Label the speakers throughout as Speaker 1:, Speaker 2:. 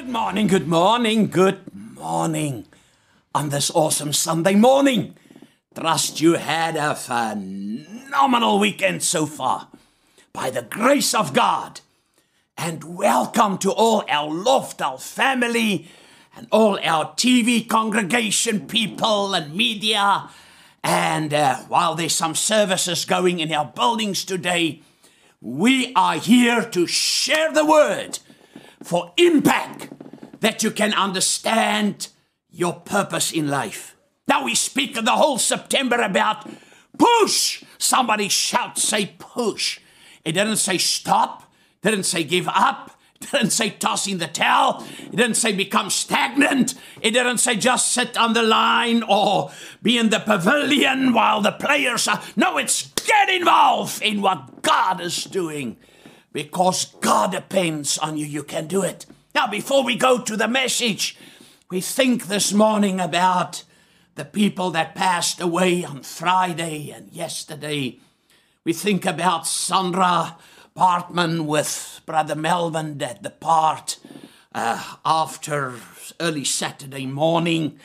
Speaker 1: Good morning, good morning, good morning on this awesome Sunday morning. Trust you had a phenomenal weekend so far by the grace of God. And welcome to all our Loftal family and all our TV congregation people and media. And uh, while there's some services going in our buildings today, we are here to share the word for impact that you can understand your purpose in life. Now we speak the whole September about push. Somebody shout, say push. It didn't say stop, didn't say give up, didn't say toss in the towel, it didn't say become stagnant, it didn't say just sit on the line or be in the pavilion while the players are. No, it's get involved in what God is doing because God depends on you. You can do it. Now, before we go to the message, we think this morning about the people that passed away on Friday and yesterday. We think about Sandra Bartman with Brother Melvin that depart uh, after early Saturday morning.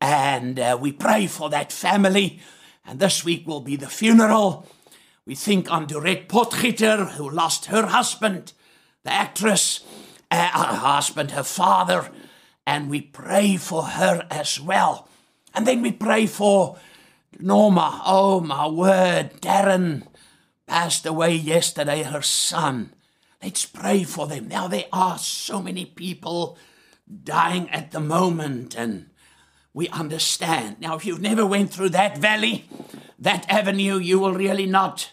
Speaker 1: And uh, we pray for that family. And this week will be the funeral. We think on Dorette Potgieter, who lost her husband, the actress, uh, her husband, her father, and we pray for her as well. And then we pray for Norma. Oh, my word, Darren passed away yesterday, her son. Let's pray for them. Now, there are so many people dying at the moment, and we understand. Now, if you've never went through that valley, that avenue, you will really not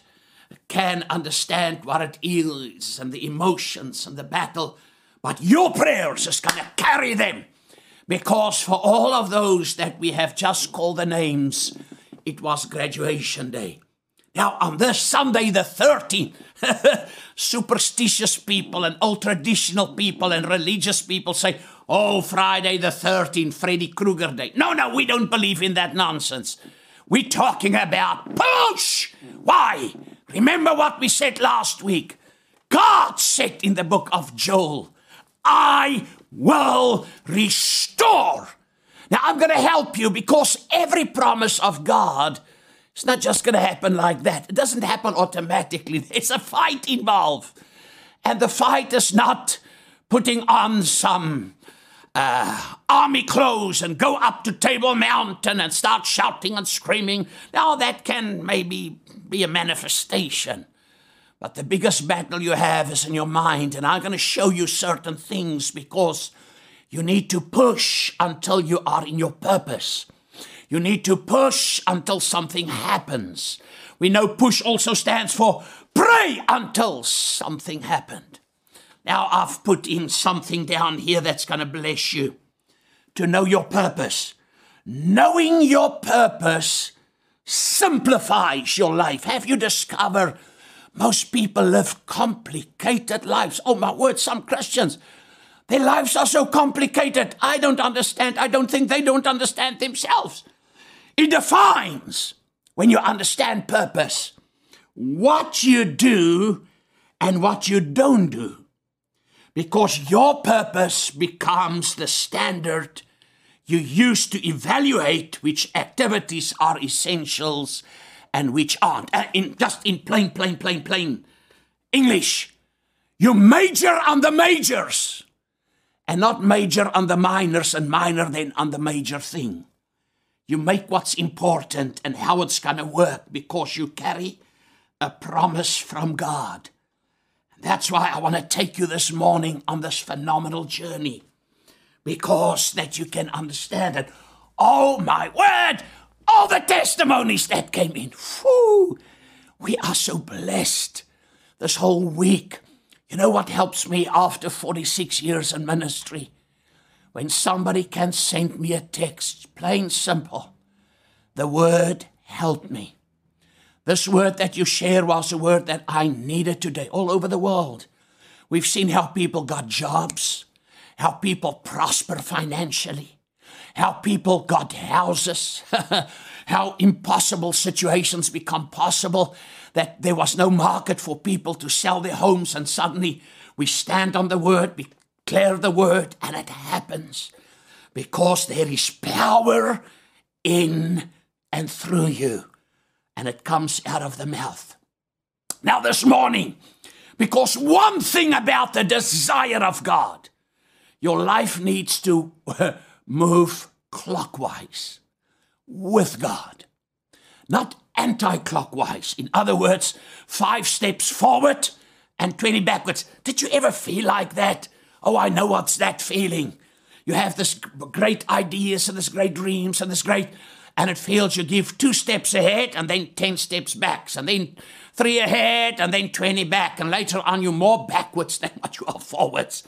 Speaker 1: can understand what it is and the emotions and the battle, but your prayers is going to carry them. Because for all of those that we have just called the names, it was graduation day. Now, on this Sunday, the 13th, superstitious people and old traditional people and religious people say, Oh, Friday the 13th, Freddy Krueger Day. No, no, we don't believe in that nonsense. We're talking about push. Why? Remember what we said last week. God said in the book of Joel, I will restore. Now, I'm going to help you because every promise of God is not just going to happen like that. It doesn't happen automatically. There's a fight involved. And the fight is not putting on some uh, army clothes and go up to Table Mountain and start shouting and screaming. Now, that can maybe be a manifestation. But the biggest battle you have is in your mind. And I'm going to show you certain things because you need to push until you are in your purpose. You need to push until something happens. We know push also stands for pray until something happened. Now, I've put in something down here that's going to bless you to know your purpose. Knowing your purpose simplifies your life. Have you discovered most people live complicated lives? Oh, my word, some Christians, their lives are so complicated. I don't understand. I don't think they don't understand themselves. It defines, when you understand purpose, what you do and what you don't do because your purpose becomes the standard you use to evaluate which activities are essentials and which aren't. Uh, in just in plain, plain, plain, plain English, you major on the majors and not major on the minors and minor then on the major thing. You make what's important and how it's going to work because you carry a promise from God. That's why I want to take you this morning on this phenomenal journey because that you can understand it. Oh my word! All the testimonies that came in. Whew, we are so blessed this whole week. You know what helps me after 46 years in ministry? When somebody can send me a text, plain simple. The word help me. This word that you share was a word that I needed today all over the world. We've seen how people got jobs, how people prosper financially, how people got houses, how impossible situations become possible, that there was no market for people to sell their homes, and suddenly we stand on the word declare the word and it happens because there is power in and through you and it comes out of the mouth. Now, this morning, because one thing about the desire of God, your life needs to move clockwise with God, not anti clockwise. In other words, five steps forward and 20 backwards. Did you ever feel like that? Oh, I know what's that feeling. You have this great ideas and this great dreams and this great, and it feels you give two steps ahead and then 10 steps back, and then three ahead and then 20 back, and later on you're more backwards than what you are forwards.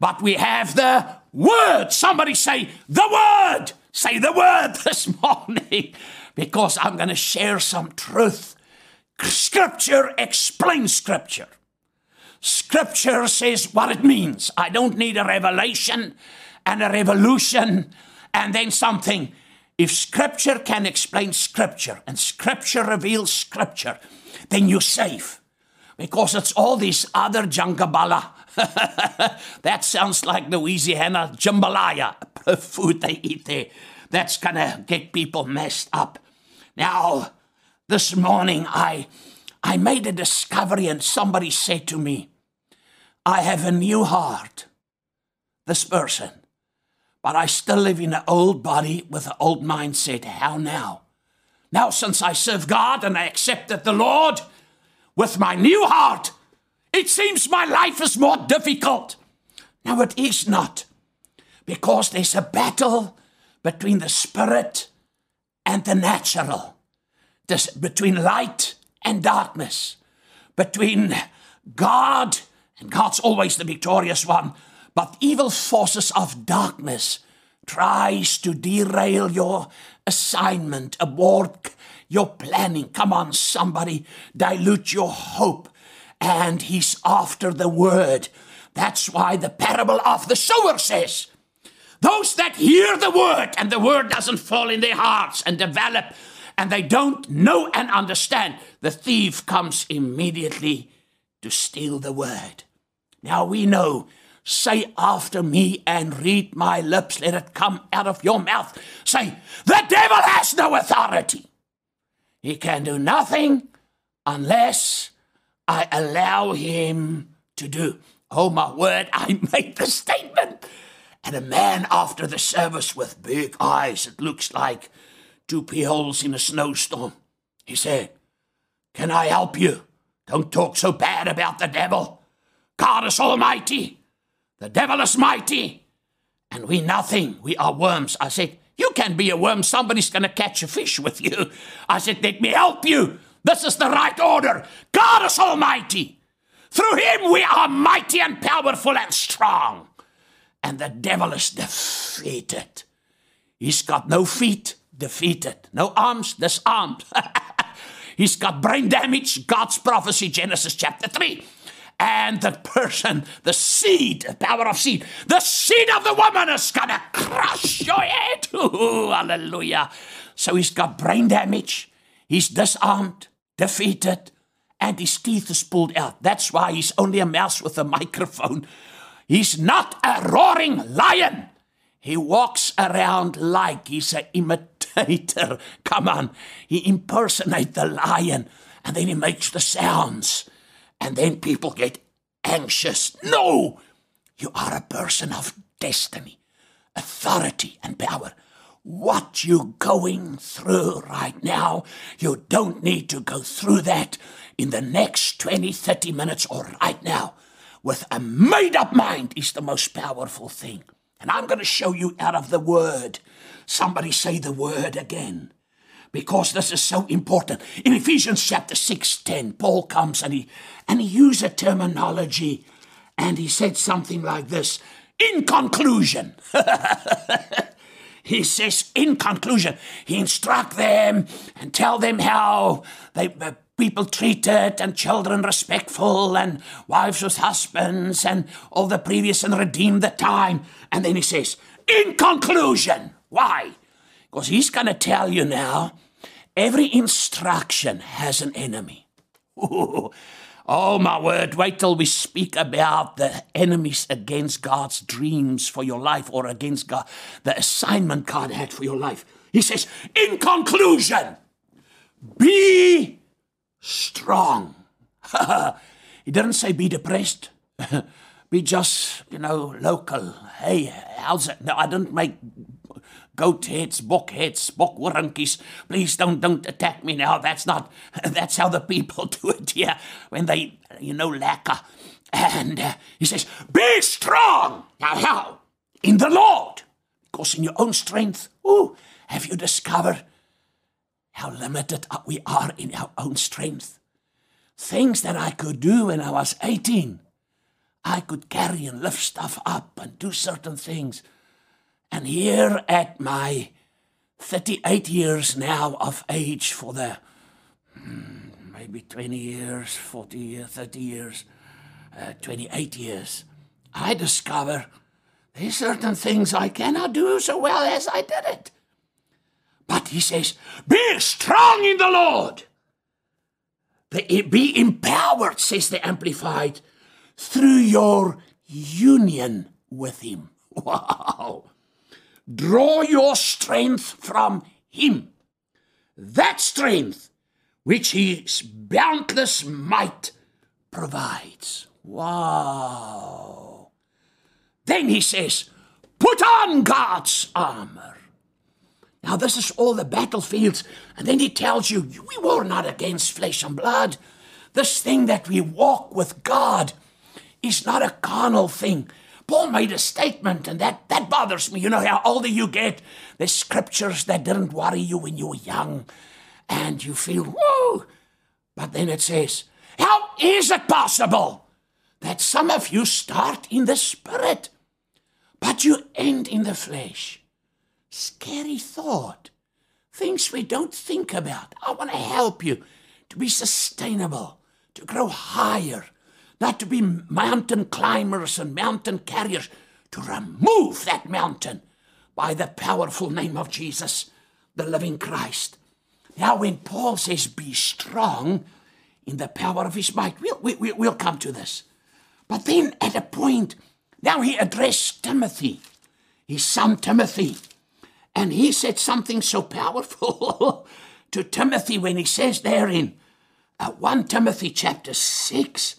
Speaker 1: But we have the word. Somebody say the word. Say the word this morning because I'm going to share some truth. Scripture explains Scripture. Scripture says what it means. I don't need a revelation and a revolution and then something. If Scripture can explain Scripture and Scripture reveals Scripture, then you're safe. Because it's all this other jungabala. that sounds like Louisiana jambalaya, food they eat there. That's gonna get people messed up. Now, this morning I I made a discovery and somebody said to me, I have a new heart. This person. But I still live in an old body with an old mindset. How now? Now, since I serve God and I accepted the Lord with my new heart, it seems my life is more difficult. Now, it is not, because there's a battle between the spirit and the natural, this, between light and darkness, between God, and God's always the victorious one, but evil forces of darkness tries to derail your assignment, abort your planning. Come on, somebody, dilute your hope. And he's after the word. That's why the parable of the sower says, those that hear the word and the word doesn't fall in their hearts and develop and they don't know and understand, the thief comes immediately to steal the word. Now we know Say after me and read my lips. Let it come out of your mouth. Say, the devil has no authority. He can do nothing unless I allow him to do. Oh, my word, I made the statement. And a man after the service with big eyes, it looks like two pea holes in a snowstorm. He said, Can I help you? Don't talk so bad about the devil. God is almighty. The devil is mighty, and we nothing. We are worms. I said, You can be a worm. Somebody's going to catch a fish with you. I said, Let me help you. This is the right order. God is almighty. Through him we are mighty and powerful and strong. And the devil is defeated. He's got no feet, defeated. No arms, disarmed. He's got brain damage, God's prophecy, Genesis chapter 3 and the person, the seed, the power of seed, the seed of the woman is gonna crush your head. Ooh, hallelujah. So he's got brain damage, he's disarmed, defeated, and his teeth is pulled out. That's why he's only a mouse with a microphone. He's not a roaring lion. He walks around like he's an imitator. Come on. He impersonates the lion and then he makes the sounds and then people get anxious. No! You are a person of destiny, authority, and power. What you're going through right now, you don't need to go through that in the next 20, 30 minutes or right now. With a made up mind is the most powerful thing. And I'm going to show you out of the word. Somebody say the word again because this is so important. In Ephesians chapter 6, 10, Paul comes and he and he used a terminology and he said something like this. In conclusion, he says, in conclusion, he instruct them and tell them how they uh, people treated and children respectful and wives with husbands and all the previous and redeem the time. And then he says, in conclusion, why? Because he's going to tell you now every instruction has an enemy. Oh, my word, wait till we speak about the enemies against God's dreams for your life or against God, the assignment God had for your life. He says, in conclusion, be strong. he didn't say be depressed. be just, you know, local. Hey, how's it? No, I didn't make goat heads, book heads, bokwormkies. Please don't don't attack me now. That's not that's how the people do it here when they you know lacquer. And uh, he says, "Be strong." Now how? In the Lord, because in your own strength. Oh, have you discovered how limited we are in our own strength? Things that I could do when I was 18. I could carry and lift stuff up and do certain things. And here at my 38 years now of age for the hmm, maybe 20 years, 40 years, 30 years, uh, 28 years, I discover there's certain things I cannot do so well as I did it. But he says, be strong in the Lord. Be empowered, says the Amplified, through your union with him. Wow. Draw your strength from Him. That strength which His boundless might provides. Wow. Then He says, Put on God's armor. Now, this is all the battlefields. And then He tells you, We war not against flesh and blood. This thing that we walk with God is not a carnal thing. Paul made a statement, and that, that bothers me. You know, how older you get, the scriptures that didn't worry you when you were young, and you feel, whoa. But then it says, How is it possible that some of you start in the spirit, but you end in the flesh? Scary thought. Things we don't think about. I want to help you to be sustainable, to grow higher not to be mountain climbers and mountain carriers, to remove that mountain by the powerful name of Jesus, the living Christ. Now, when Paul says, be strong in the power of his might, we'll, we, we'll come to this. But then at a point, now he addressed Timothy, his son Timothy, and he said something so powerful to Timothy when he says there in uh, 1 Timothy chapter 6,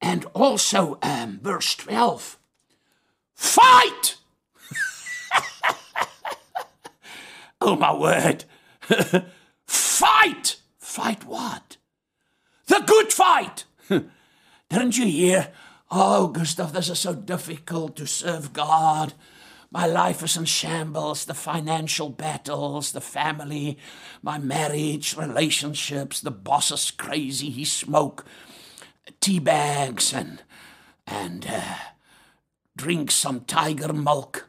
Speaker 1: and also um, verse 12 fight! oh, my word. fight! Fight what? The good fight! Didn't you hear? Oh, Gustav, this is so difficult to serve God. My life is in shambles, the financial battles, the family, my marriage, relationships, the boss is crazy, he smoke tea bags and and uh, drink some tiger milk.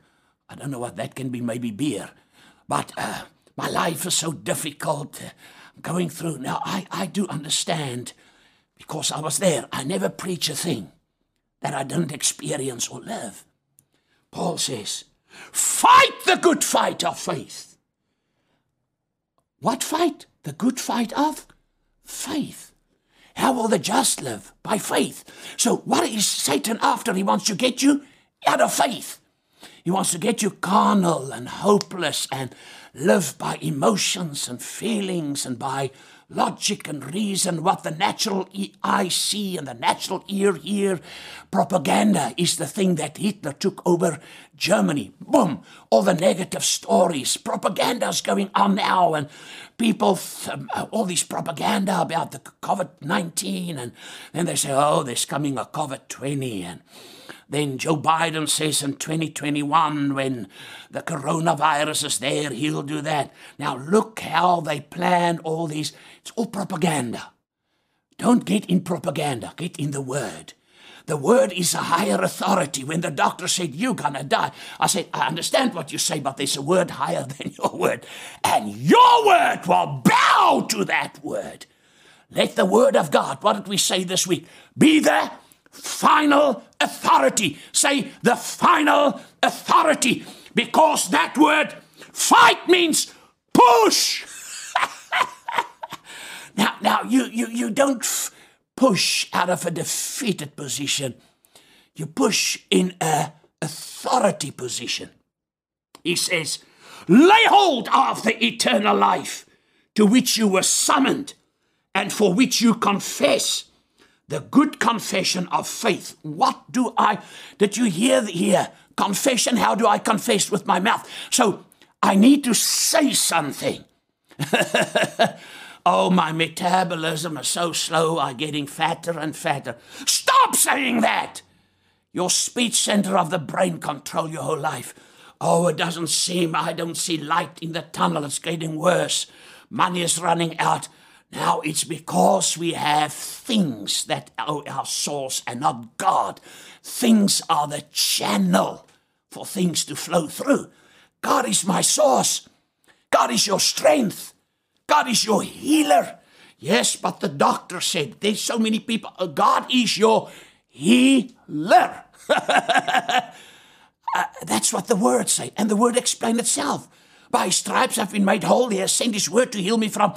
Speaker 1: I don't know what that can be, maybe beer. But uh, my life is so difficult. I'm going through now. I, I do understand because I was there. I never preach a thing that I didn't experience or live. Paul says, Fight the good fight of faith. What fight? The good fight of faith. How will the just live? By faith. So, what is Satan after? He wants to get you out of faith. He wants to get you carnal and hopeless and live by emotions and feelings and by logic and reason, what the natural eye see and the natural ear hear. Propaganda is the thing that Hitler took over Germany. Boom! All the negative stories. Propaganda is going on now, and people, um, all this propaganda about the COVID 19, and then they say, oh, there's coming a COVID 20, and then Joe Biden says in 2021, when the coronavirus is there, he'll do that. Now, look how they plan all these. It's all propaganda. Don't get in propaganda, get in the Word. The Word is a higher authority. When the doctor said, You're gonna die, I said, I understand what you say, but there's a word higher than your word. And your word will bow to that word. Let the Word of God, what did we say this week? Be the final authority. Say the final authority because that word fight means push. now, now you, you, you don't push out of a defeated position. You push in a authority position. He says, Lay hold of the eternal life to which you were summoned and for which you confess the good confession of faith. What do I, did you hear here? Confession, how do I confess with my mouth? So I need to say something. oh, my metabolism is so slow, I'm getting fatter and fatter. Stop saying that! Your speech center of the brain control your whole life. Oh, it doesn't seem, I don't see light in the tunnel. It's getting worse. Money is running out. Now it's because we have things that are our source and not God. Things are the channel for things to flow through. God is my source. God is your strength. God is your healer. Yes, but the doctor said there's so many people. Uh, God is your healer. uh, that's what the word say, and the word explained itself. By stripes I've been made whole. He has sent his word to heal me from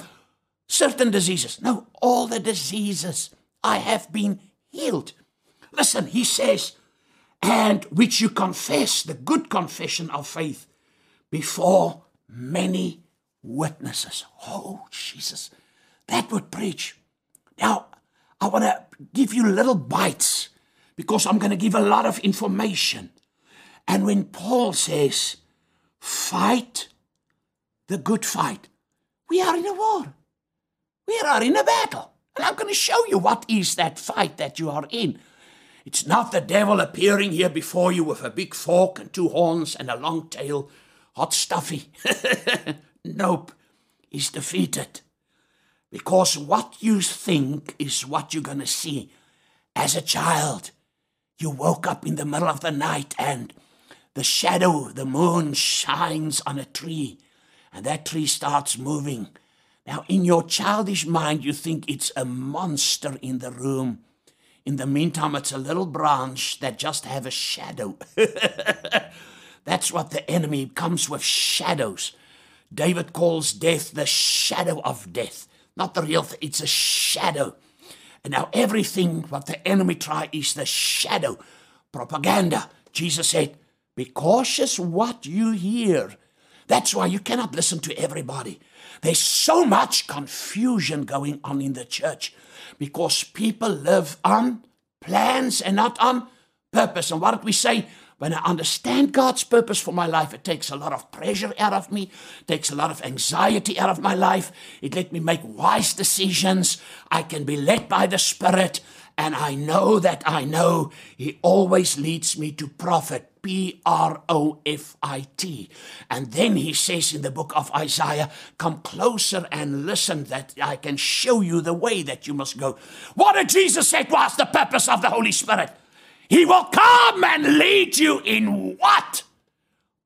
Speaker 1: certain diseases. No, all the diseases I have been healed. Listen, he says, and which you confess, the good confession of faith, before many witnesses. Oh, Jesus, that would preach. Now, I want to give you little bites because I'm going to give a lot of information. And when Paul says, fight the good fight, we are in a war. We are in a battle. And I'm going to show you what is that fight that you are in. It's not the devil appearing here before you with a big fork and two horns and a long tail, hot stuffy. nope, he's defeated. Because what you think is what you're going to see. As a child, you woke up in the middle of the night and the shadow, the moon shines on a tree, and that tree starts moving now, in your childish mind, you think it's a monster in the room. In the meantime, it's a little branch that just have a shadow. That's what the enemy comes with shadows. David calls death the shadow of death, not the real thing. It's a shadow. And now everything what the enemy try is the shadow. Propaganda. Jesus said, be cautious what you hear. That's why you cannot listen to everybody. There's so much confusion going on in the church because people live on plans and not on purpose. And what did we say? When I understand God's purpose for my life, it takes a lot of pressure out of me, takes a lot of anxiety out of my life. It let me make wise decisions. I can be led by the Spirit, and I know that I know He always leads me to profit P R O F I T. And then he says in the book of Isaiah, Come closer and listen that I can show you the way that you must go. What did Jesus say was the purpose of the Holy Spirit? He will come and lead you in what?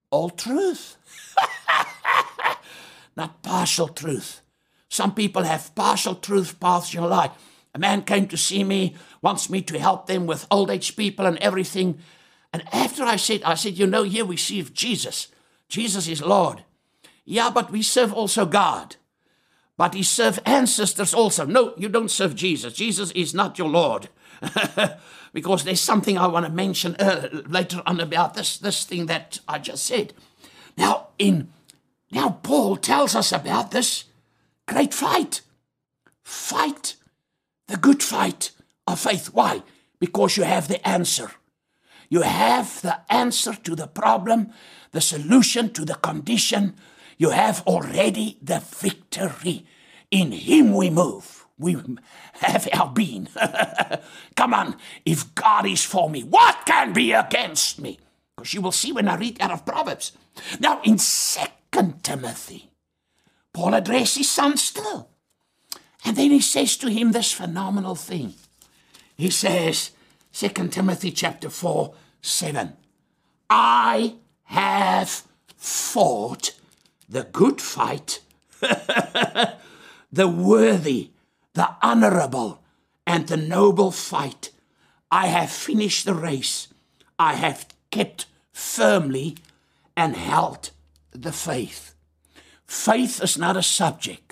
Speaker 1: All truth. Not partial truth. Some people have partial truth in life. A man came to see me, wants me to help them with old age people and everything. And after I said, I said, you know, here we serve Jesus. Jesus is Lord. Yeah, but we serve also God. But he serve ancestors also. No, you don't serve Jesus. Jesus is not your Lord. because there's something I want to mention uh, later on about this, this thing that I just said. Now, in now Paul tells us about this great fight. Fight the good fight of faith. Why? Because you have the answer. You have the answer to the problem, the solution to the condition. You have already the victory. In Him we move. We have our being. Come on, if God is for me, what can be against me? Because you will see when I read out of Proverbs. Now, in Second Timothy, Paul addresses his son still. And then he says to him this phenomenal thing. He says, 2 Timothy chapter 4, 7. I have fought the good fight, the worthy, the honorable, and the noble fight. I have finished the race. I have kept firmly and held the faith. Faith is not a subject.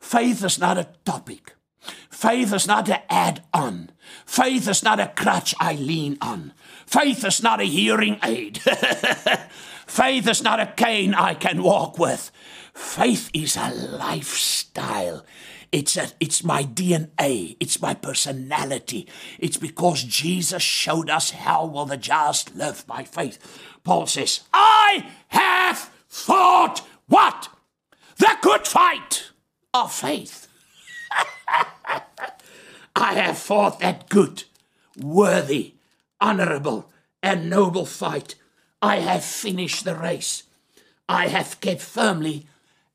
Speaker 1: Faith is not a topic. Faith is not an add on. Faith is not a crutch I lean on. Faith is not a hearing aid. Faith is not a cane I can walk with. Faith is a lifestyle. It's a, it's my DNA. It's my personality. It's because Jesus showed us how will the just live by faith. Paul says, I have fought what? The good fight of faith. I have fought that good, worthy, honorable, and noble fight. I have finished the race. I have kept firmly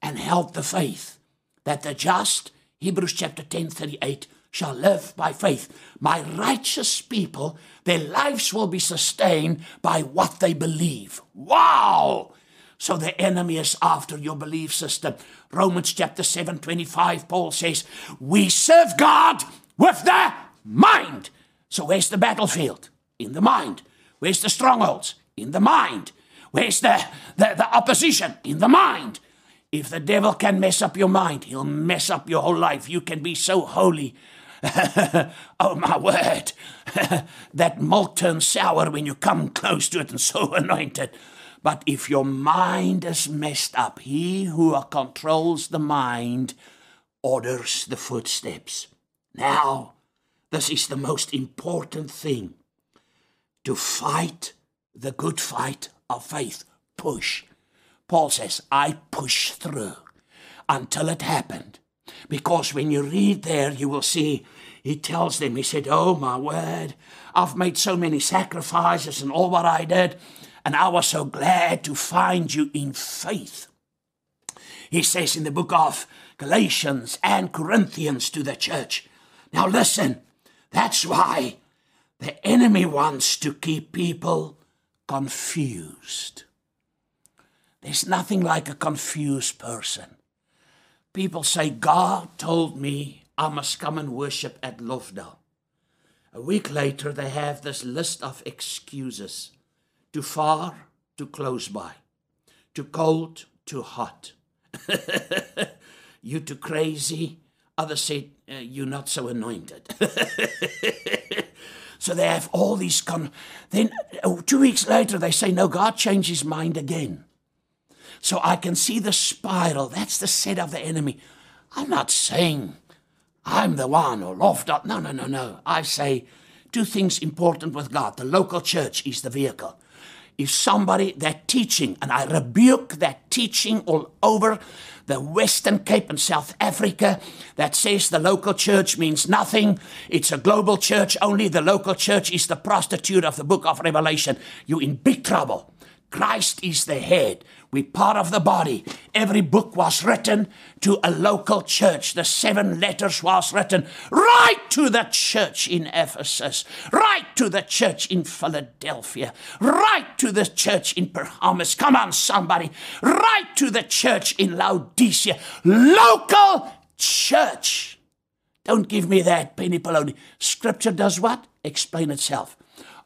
Speaker 1: and held the faith that the just, Hebrews chapter 10, 38, shall live by faith. My righteous people, their lives will be sustained by what they believe. Wow! So the enemy is after your belief system. Romans chapter 7, 25, Paul says, We serve God with the mind. So where's the battlefield? In the mind. Where's the strongholds? In the mind. Where's the, the, the opposition? In the mind. If the devil can mess up your mind, he'll mess up your whole life. You can be so holy. oh my word. that malt turns sour when you come close to it and so anointed. But if your mind is messed up, he who controls the mind orders the footsteps. Now, this is the most important thing to fight the good fight of faith. Push. Paul says, I pushed through until it happened. Because when you read there, you will see he tells them, he said, Oh, my word, I've made so many sacrifices and all what I did, and I was so glad to find you in faith. He says in the book of Galatians and Corinthians to the church, now listen, that's why the enemy wants to keep people confused. There's nothing like a confused person. People say, God told me I must come and worship at Lovedale. A week later, they have this list of excuses too far, too close by, too cold, too hot. you too crazy, Others said, uh, You're not so anointed. so they have all these. Con- then oh, two weeks later, they say, No, God changed his mind again. So I can see the spiral. That's the set of the enemy. I'm not saying I'm the one or up. No, no, no, no. I say two things important with God. The local church is the vehicle. If somebody that teaching, and I rebuke that teaching all over the Western Cape and South Africa that says the local church means nothing. It's a global church. Only the local church is the prostitute of the book of Revelation. You're in big trouble. Christ is the head. We're part of the body. Every book was written to a local church. The seven letters was written right to the church in Ephesus, right to the church in Philadelphia, right to the church in Pergamus. Come on, somebody. Right to the church in Laodicea. Local church. Don't give me that penny polony. Scripture does what? Explain itself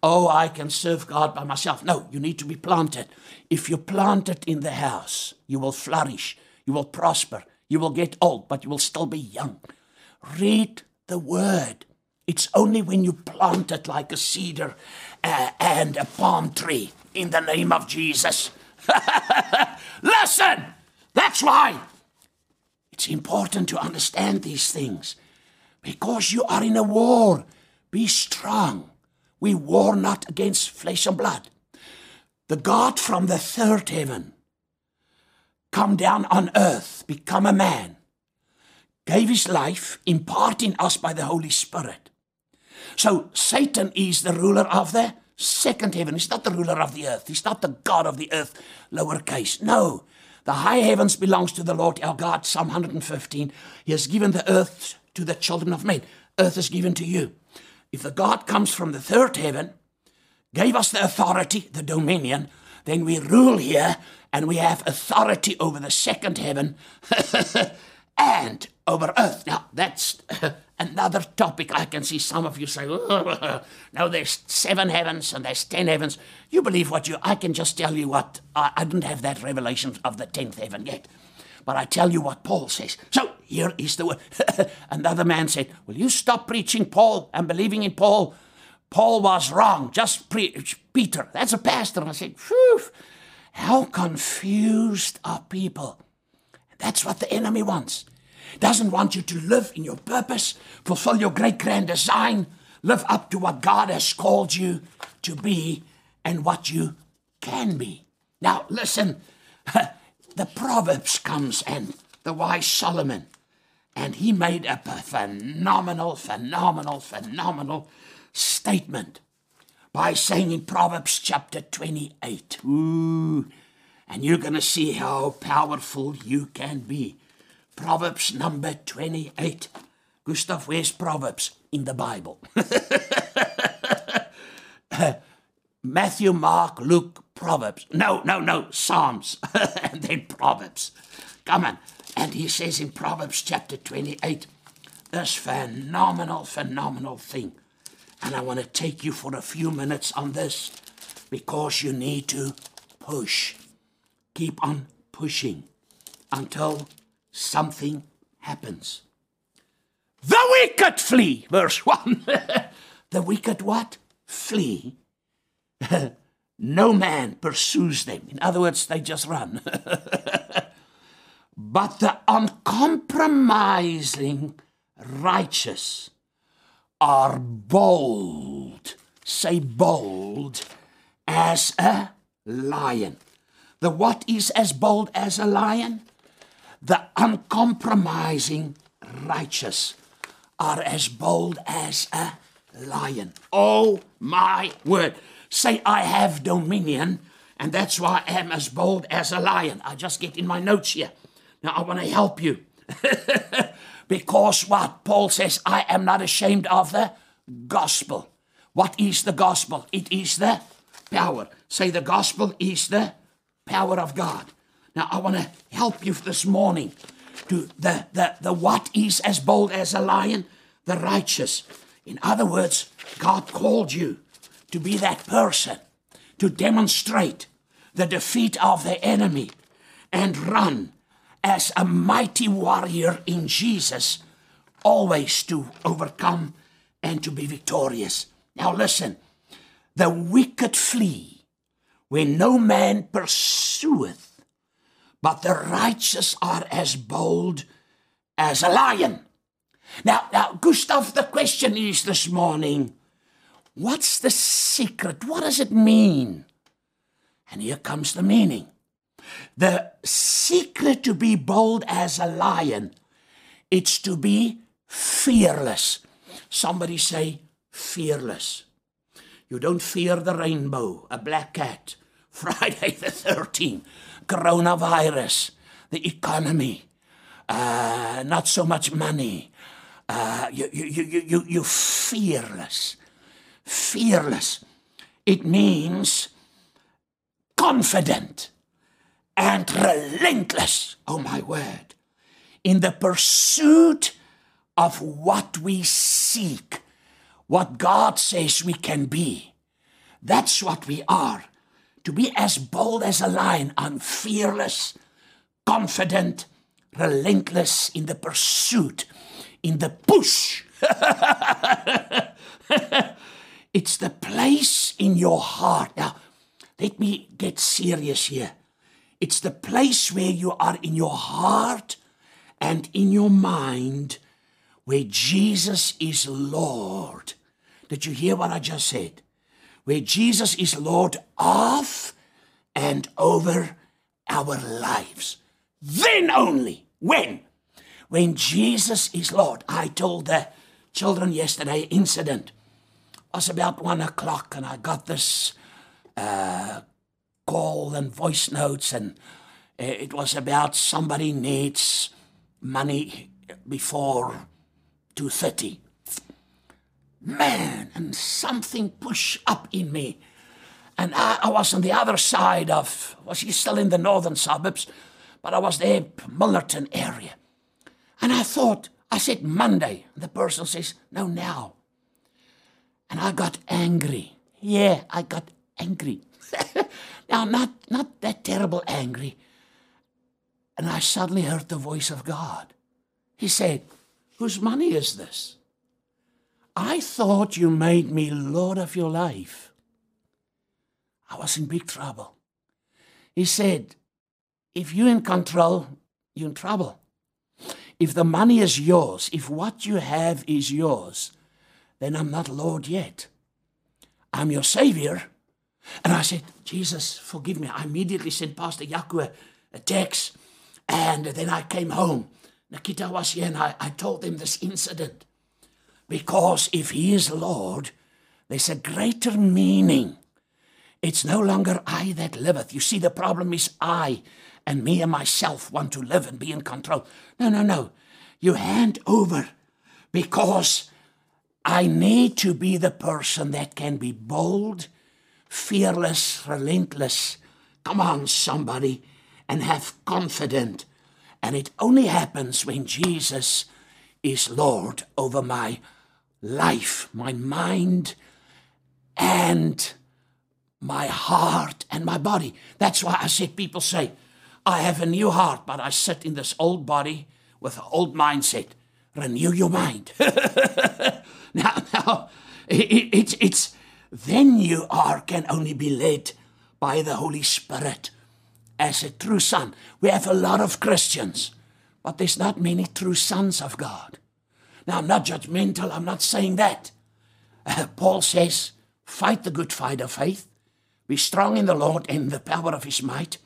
Speaker 1: oh, I can serve God by myself. No, you need to be planted. If you plant it in the house, you will flourish, you will prosper, you will get old, but you will still be young. Read the word. It's only when you plant it like a cedar uh, and a palm tree in the name of Jesus. Listen, that's why it's important to understand these things because you are in a war. Be strong. We war not against flesh and blood. The God from the third heaven come down on earth, become a man, gave his life, imparting us by the Holy Spirit. So Satan is the ruler of the second heaven. He's not the ruler of the earth. He's not the God of the earth, lowercase. No. The high heavens belongs to the Lord our God, Psalm 115. He has given the earth to the children of men. Earth is given to you if the God comes from the third heaven, gave us the authority, the dominion, then we rule here and we have authority over the second heaven and over earth. Now, that's another topic. I can see some of you say, oh, no, there's seven heavens and there's ten heavens. You believe what you, I can just tell you what, I, I don't have that revelation of the tenth heaven yet. But I tell you what Paul says. So here is the word. Another man said, Will you stop preaching Paul and believing in Paul? Paul was wrong. Just preach Peter. That's a pastor. And I said, Phew, how confused are people? That's what the enemy wants. Doesn't want you to live in your purpose, fulfill your great grand design, live up to what God has called you to be and what you can be. Now, listen, the Proverbs comes and the wise Solomon, and he made a phenomenal, phenomenal, phenomenal statement by saying in Proverbs chapter 28, ooh, and you're going to see how powerful you can be. Proverbs number 28. Gustav, where's Proverbs in the Bible? Matthew, Mark, Luke, Proverbs. No, no, no, Psalms, and then Proverbs. Come on. And he says in Proverbs chapter 28, this phenomenal, phenomenal thing. And I want to take you for a few minutes on this because you need to push. Keep on pushing until something happens. The wicked flee, verse 1. the wicked what? Flee. no man pursues them. In other words, they just run. but the uncompromising righteous are bold, say bold, as a lion. The what is as bold as a lion? The uncompromising righteous are as bold as a lion. Oh my word. Say, I have dominion, and that's why I am as bold as a lion. I just get in my notes here. Now, I want to help you. because what? Paul says, I am not ashamed of the gospel. What is the gospel? It is the power. Say, the gospel is the power of God. Now, I want to help you this morning to the, the, the what is as bold as a lion? The righteous. In other words, God called you to be that person, to demonstrate the defeat of the enemy and run as a mighty warrior in Jesus, always to overcome and to be victorious. Now, listen the wicked flee when no man pursueth, but the righteous are as bold as a lion. Now, now, Gustav, the question is this morning what's the secret? What does it mean? And here comes the meaning. The secret to be bold as a lion, it's to be fearless. Somebody say, fearless. You don't fear the rainbow, a black cat, Friday the 13th, coronavirus, the economy, uh, not so much money. Uh, you, you, you, you, you fearless. Fearless. It means confident and relentless, oh my word, in the pursuit of what we seek, what God says we can be. That's what we are. To be as bold as a lion, unfearless, confident, relentless in the pursuit, in the push. it's the place in your heart. Now, let me get serious here. It's the place where you are in your heart and in your mind where Jesus is Lord. Did you hear what I just said? Where Jesus is Lord of and over our lives. Then only, when? When Jesus is Lord. I told the children yesterday incident. It was about one o'clock and I got this uh, call and voice notes, and uh, it was about somebody needs money before 2.30. Man, and something pushed up in me. And I, I was on the other side of, was he still in the northern suburbs? But I was there, Milnerton area. And I thought, I said Monday. The person says, no, now. And I got angry. Yeah, I got angry. now, not, not that terrible angry. And I suddenly heard the voice of God. He said, Whose money is this? I thought you made me Lord of your life. I was in big trouble. He said, If you're in control, you're in trouble. If the money is yours, if what you have is yours, then I'm not Lord yet. I'm your Savior. And I said, Jesus, forgive me. I immediately sent Pastor Yaku a text. And then I came home. Nikita was here and I, I told him this incident. Because if he is Lord, there's a greater meaning. It's no longer I that liveth. You see, the problem is I and me and myself want to live and be in control. No, no, no. You hand over because I need to be the person that can be bold, fearless, relentless. Come on, somebody, and have confidence. And it only happens when Jesus is Lord over my life, my mind, and my heart and my body. That's why I said people say, I have a new heart, but I sit in this old body with an old mindset. Renew your mind. now, now it, it, it's then you are can only be led by the Holy Spirit as a true son. We have a lot of Christians, but there's not many true sons of God. Now, I'm not judgmental, I'm not saying that. Uh, Paul says, fight the good fight of faith, be strong in the Lord and the power of his might.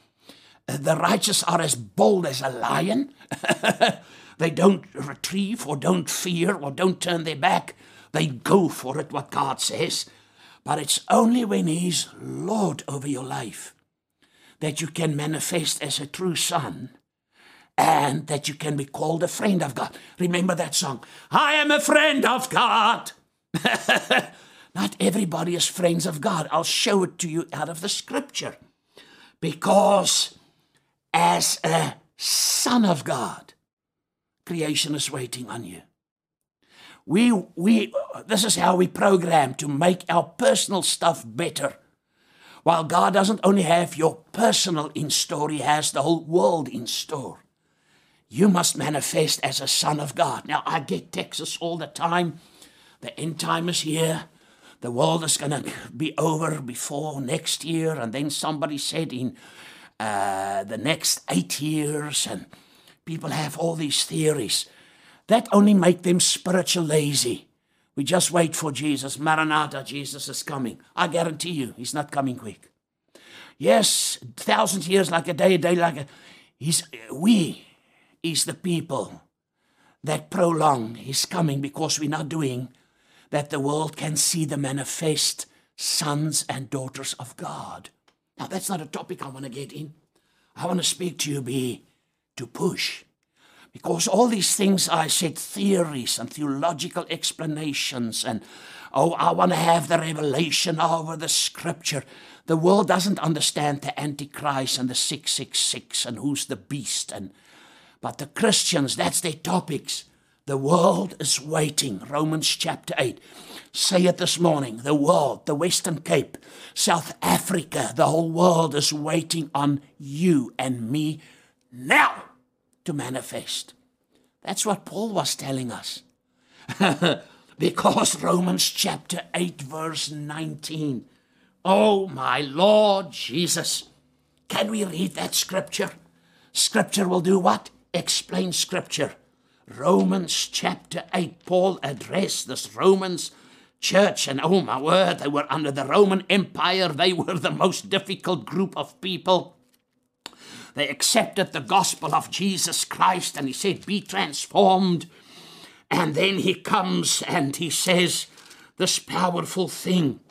Speaker 1: Uh, the righteous are as bold as a lion. they don't retrieve or don't fear or don't turn their back. They go for it, what God says. But it's only when He's Lord over your life that you can manifest as a true son and that you can be called a friend of God. Remember that song? I am a friend of God. Not everybody is friends of God. I'll show it to you out of the scripture. Because as a son of God, creation is waiting on you. We, we, this is how we program to make our personal stuff better. While God doesn't only have your personal in store, He has the whole world in store you must manifest as a son of God. Now, I get texts all the time. The end time is here. The world is going to be over before next year. And then somebody said in uh, the next eight years. And people have all these theories. That only make them spiritual lazy. We just wait for Jesus. Maranatha, Jesus is coming. I guarantee you, he's not coming quick. Yes, thousand years like a day, a day like a. He's we is the people that prolong his coming because we're not doing that the world can see the manifest sons and daughters of God. Now, that's not a topic I want to get in. I want to speak to you be to push. Because all these things I said, theories and theological explanations, and oh, I want to have the revelation over the scripture. The world doesn't understand the Antichrist and the 666 and who's the beast and but the Christians, that's their topics. The world is waiting. Romans chapter 8. Say it this morning. The world, the Western Cape, South Africa, the whole world is waiting on you and me now to manifest. That's what Paul was telling us. because Romans chapter 8, verse 19. Oh, my Lord Jesus. Can we read that scripture? Scripture will do what? explain Scripture. Romans chapter 8, Paul addressed this Romans church, and oh my word, they were under the Roman Empire. They were the most difficult group of people. They accepted the gospel of Jesus Christ, and he said, Be transformed. And then he comes and he says this powerful thing.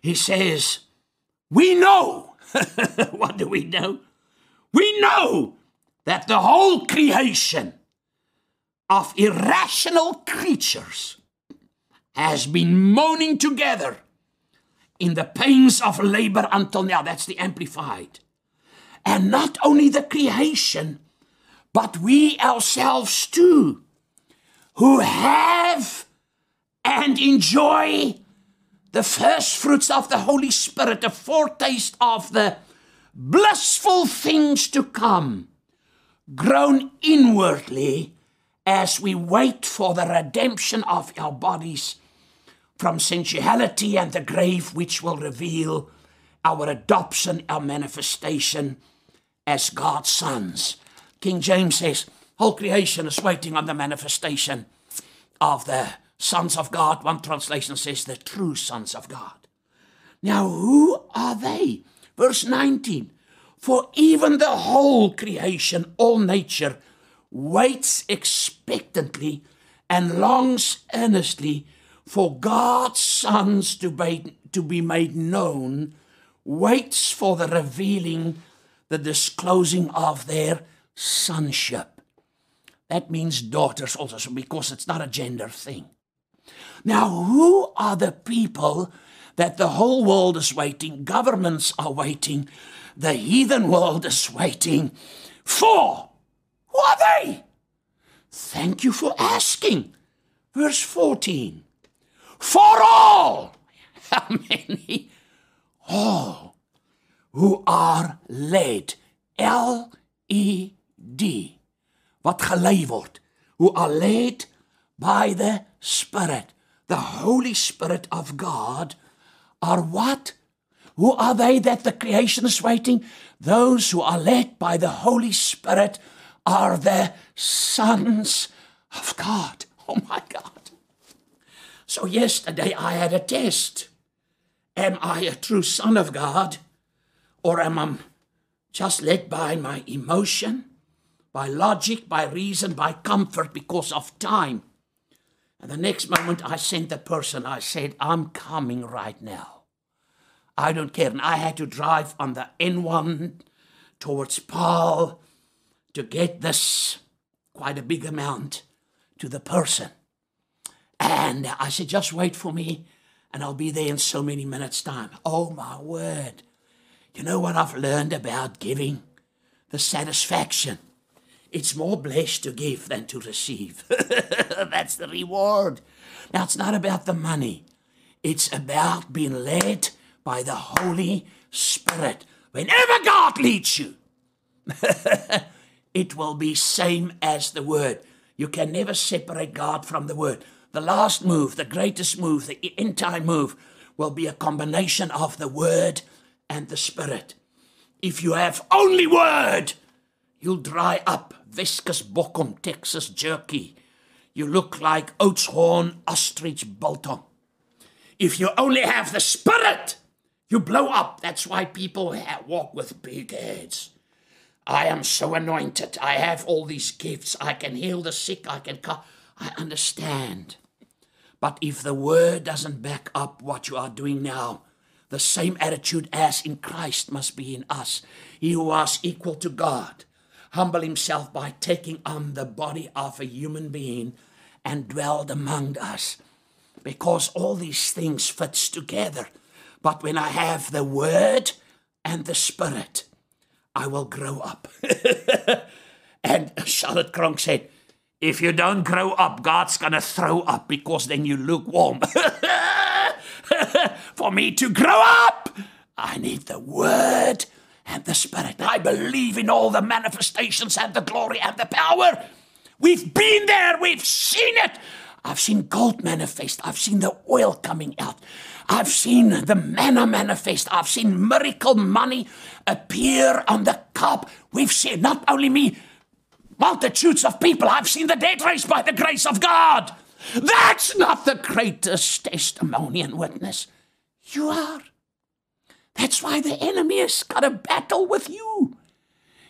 Speaker 1: He says, We know. what do we know? We know that the whole creation of irrational creatures has been moaning together in the pains of labor until now. That's the Amplified. And not only the creation, but we ourselves too, who have and enjoy the first fruits of the Holy Spirit, a foretaste of the blissful things to come grown inwardly as we wait for the redemption of our bodies from sensuality and the grave, which will reveal our adoption, our manifestation as God's sons. King James says, whole creation is waiting on the manifestation of the sons of God. One translation says, the true sons of God. Now, who are they? Verse 19 For even the whole creation, all nature, waits expectantly and longs earnestly for God's sons to be, to be made known, waits for the revealing, the disclosing of their sonship. That means daughters also, because it's not a gender thing. Now, who are the people that the whole world is waiting, governments are waiting, the heathen world is waiting for. Who are they? Thank you for asking. Verse 14. For all. How many? All who are led. L E D. Wat gelei word. Who are led by the Spirit. The Holy Spirit of God are what? Who are they that the creation is waiting? Those who are led by the Holy Spirit are the sons of God. Oh my God. So, yesterday I had a test. Am I a true son of God? Or am I just led by my emotion, by logic, by reason, by comfort because of time? And the next moment, I sent the person, I said, I'm coming right now. I don't care. And I had to drive on the N1 towards Paarl to get this quite a big amount to the person. And I said, just wait for me and I'll be there in so many minutes' time. Oh my word. You know what I've learned about giving? The satisfaction it's more blessed to give than to receive. That's the reward. Now, it's not about the money, it's about being led by the Holy Spirit. Whenever God leads you, it will be same as the word. You can never separate God from the word. The last move, the greatest move, the entire move will be a combination of the word and the spirit. If you have only word, you'll dry up viscous bokkom, Texas jerky. You look like Oudtshoorn ostrich biltong. If you only have the spirit, you blow up. That's why people walk with big heads. I am so anointed. I have all these gifts. I can heal the sick. I can. Ca- I understand. But if the word doesn't back up what you are doing now, the same attitude as in Christ must be in us. He who was equal to God humbled himself by taking on the body of a human being and dwelled among us. Because all these things fits together. But when i have the word and the spirit i will grow up. And charlotte cronk said if you don't grow up god's going to throw up because then you lukewarm for me to grow up i need the word and the Spirit. I believe in all the manifestations and the glory and the power. We've been there, we've seen it. I've seen gold manifest, I've seen the oil coming out. I've seen the manna manifest. I've seen miracle money appear on the cup. We've seen, not only me, multitudes of people. I've seen the dead raised by the grace of God. That's not the greatest testimony and witness. You are. That's why the enemy has got a battle with you.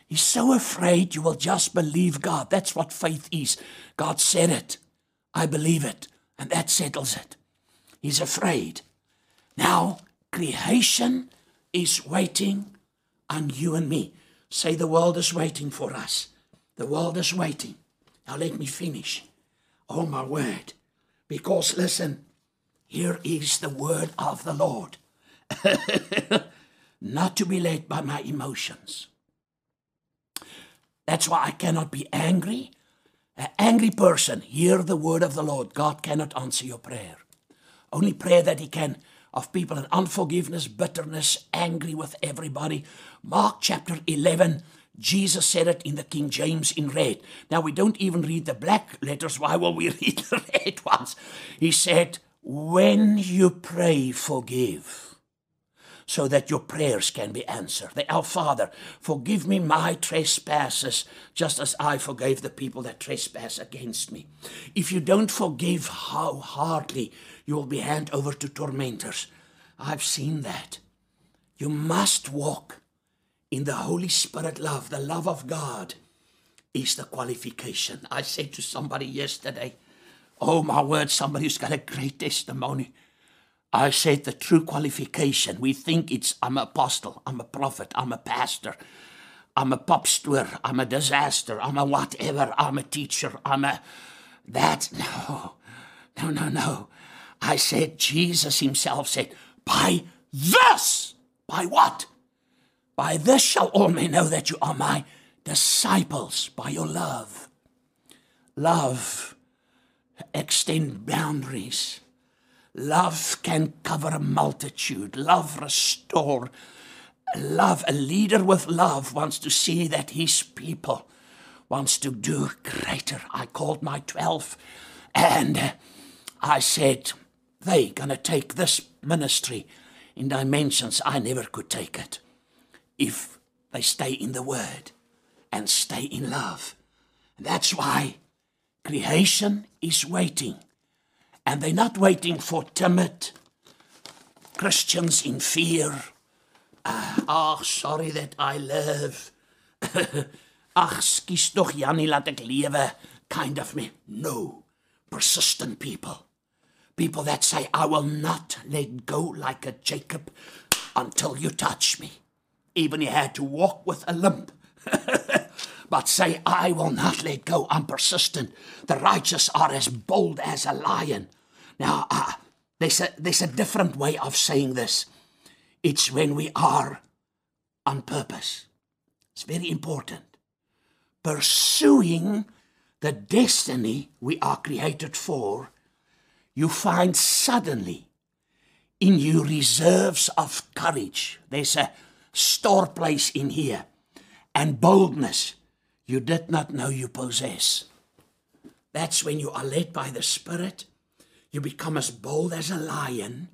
Speaker 1: He's so afraid you will just believe God. That's what faith is. God said it. I believe it. And that settles it. He's afraid. Now, creation is waiting on you and me. Say, the world is waiting for us. The world is waiting. Now, let me finish. Oh, my word. Because, listen, here is the word of the Lord. not to be led by my emotions. That's why I cannot be angry. An angry person, hear the word of the Lord. God cannot answer your prayer. Only prayer that He can of people in unforgiveness, bitterness, angry with everybody. Mark chapter 11, Jesus said it in the King James in red. Now we don't even read the black letters. Why will we read the red ones? He said, When you pray, forgive, so that your prayers can be answered. The, Our Father, forgive me my trespasses, just as I forgave the people that trespass against me. If you don't forgive how hardly, you will be handed over to tormentors. I've seen that. You must walk in the Holy Spirit love, the love of God, is the qualification. I said to somebody yesterday, Oh my word, somebody who's got a great testimony. I said the true qualification. We think it's I'm an apostle, I'm a prophet, I'm a pastor, I'm a pop I'm a disaster, I'm a whatever, I'm a teacher, I'm a that no, no, no, no. I said Jesus himself said, by this, by what? By this shall all men know that you are my disciples, by your love. Love extend boundaries. Love can cover a multitude. Love restore. Love, a leader with love wants to see that his people wants to do greater. I called my 12 and I said, they gonna take this ministry in dimensions I never could take it if they stay in the Word and stay in love. And that's why creation is waiting. And they're not waiting for timid Christians in fear. Ah, oh, sorry that I live. Ag, skies tog Jannie laat ek lewe kind of me. No. Persistent people. People that say I will not let go like a Jacob until you touch me even he had to walk with a limp. but say, I will not let go. I'm persistent. The righteous are as bold as a lion. Now, uh, there's, a, there's a different way of saying this. It's when we are on purpose. It's very important. Pursuing the destiny we are created for, you find suddenly in you reserves of courage. There's a store place in here and boldness you did not know you possess. That's when you are led by the Spirit. You become as bold as a lion.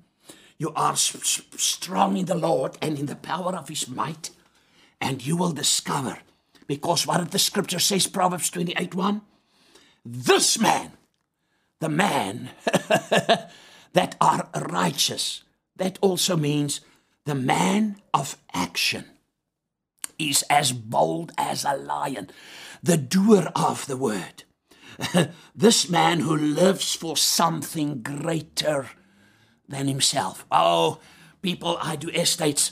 Speaker 1: You are strong in the Lord and in the power of His might. And you will discover, because what the scripture says, Proverbs 28 1? This man, the man that are righteous, that also means the man of action is as bold as a lion, the doer of the word. this man who lives for something greater than himself. Oh, people, I do estates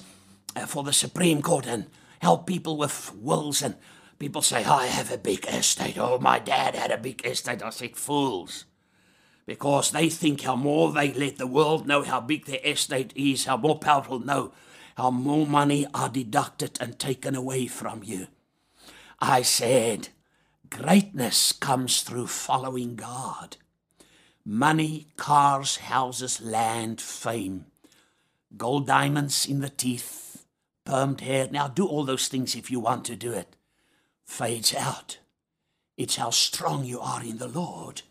Speaker 1: uh, for the Supreme Court and help people with wills, and people say, I have a big estate. Oh, my dad had a big estate. I said, fools because they think how more they let the world know how big their estate is, how more powerful know, how more money are deducted and taken away from you. I said, greatness comes through following God. Money, cars, houses, land, fame, gold diamonds in the teeth, permed hair. Now, do all those things if you want to do it. Fades out. It's how strong you are in the Lord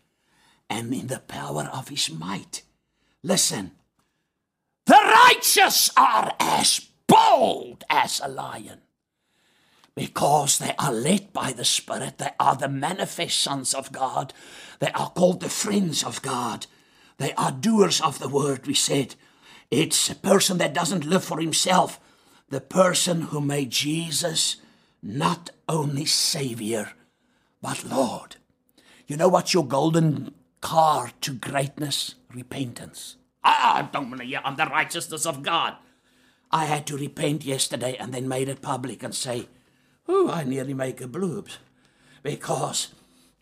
Speaker 1: and in the power of his might. Listen, righteous are as bold as a lion because they are led by the Spirit. They are the manifest sons of God. They are called the friends of God. They are doers of the word, we said. It's a person that doesn't live for himself, the person who made Jesus not only Savior, but Lord. You know what's your golden car to greatness, repentance. Ah, don't believe I'm the righteousness of God. I had to repent yesterday and then made it public and say, Oh, I nearly make a bloobs. Because,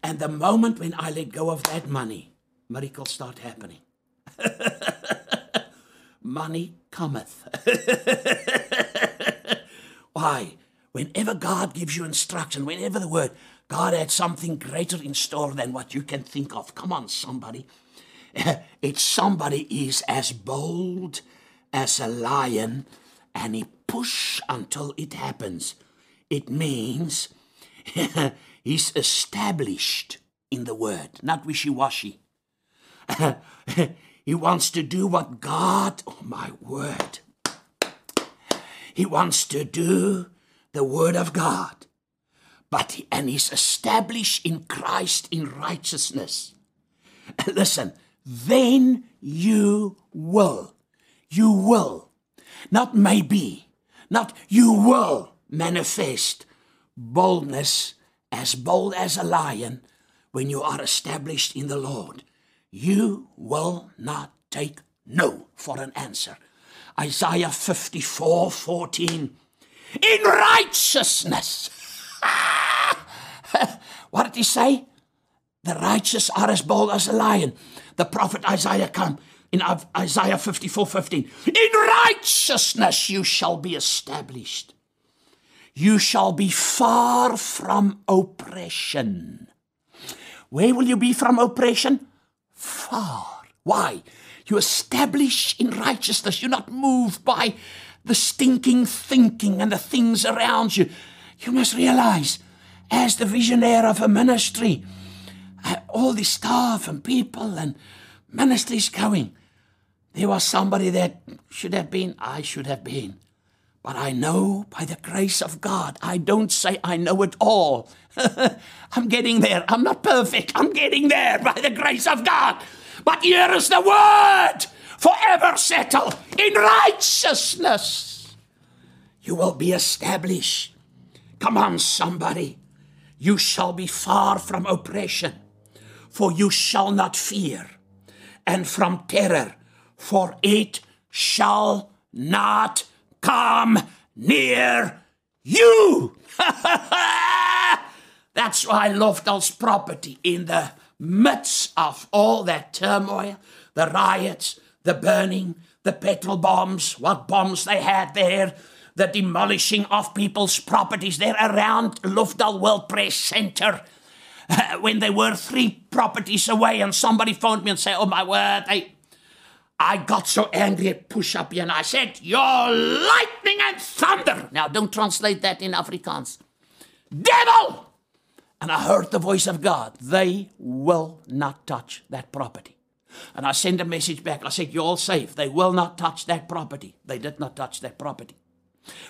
Speaker 1: and the moment when I let go of that money, miracles start happening. money cometh. Why? Whenever God gives you instruction, whenever the word, God had something greater in store than what you can think of. Come on, somebody. It's somebody is as bold as a lion and he push until it happens. It means he's established in the word, not wishy washy. he wants to do what God, oh my word, he wants to do the word of God. But and he's established in Christ in righteousness. Listen, then you will, you will, not maybe, not you will manifest boldness as bold as a lion when you are established in the Lord. You will not take no for an answer. Isaiah 54 14. In righteousness. what did he say? The righteous are as bold as a lion. The prophet Isaiah come in Isaiah 54 15. In righteousness you shall be established. You shall be far from oppression. Where will you be from oppression? Far. Why? You establish in righteousness. You're not moved by the stinking thinking and the things around you. You must realize, as the visionary of a ministry, all the staff and people and ministries going, there was somebody that should have been, I should have been. But I know by the grace of God, I don't say I know it all. I'm getting there. I'm not perfect. I'm getting there by the grace of God. But here is the word forever settled in righteousness. You will be established. Come on, somebody. You shall be far from oppression, for you shall not fear, and from terror, for it shall not come near you. That's why Lofdal's property in the midst of all that turmoil, the riots, the burning, the petrol bombs, what bombs they had there, the demolishing of people's properties there around Lofdal Worship Center. when they were three properties away, and somebody phoned me and said, Oh my word, they I got so angry at push up and I said, Your lightning and thunder. Now, don't translate that in Afrikaans. Devil! And I heard the voice of God. They will not touch that property. And I sent a message back. I said, You're all safe. They will not touch that property. They did not touch that property.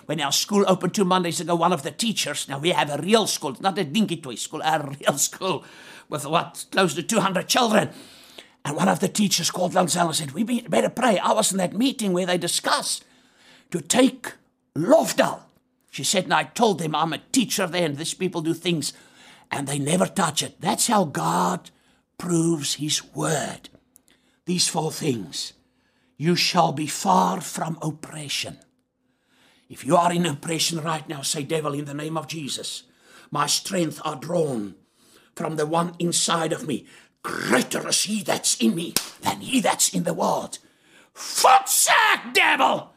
Speaker 1: When our school opened two Mondays ago, one of the teachers, now we have a real school, not a dinky toy school, a real school with what, close to 200 children. And one of the teachers called Lancel and said, We better pray. I was in that meeting where they discussed to take Lofdal. She said, and I told them I'm a teacher there and these people do things and they never touch it. That's how God proves his word. These four things. You shall be far from oppression. If you are in oppression right now, say, Devil, in the name of Jesus, my strength are drawn from the one inside of me Greater is he that's in me than he that's in the world. Footsack, devil!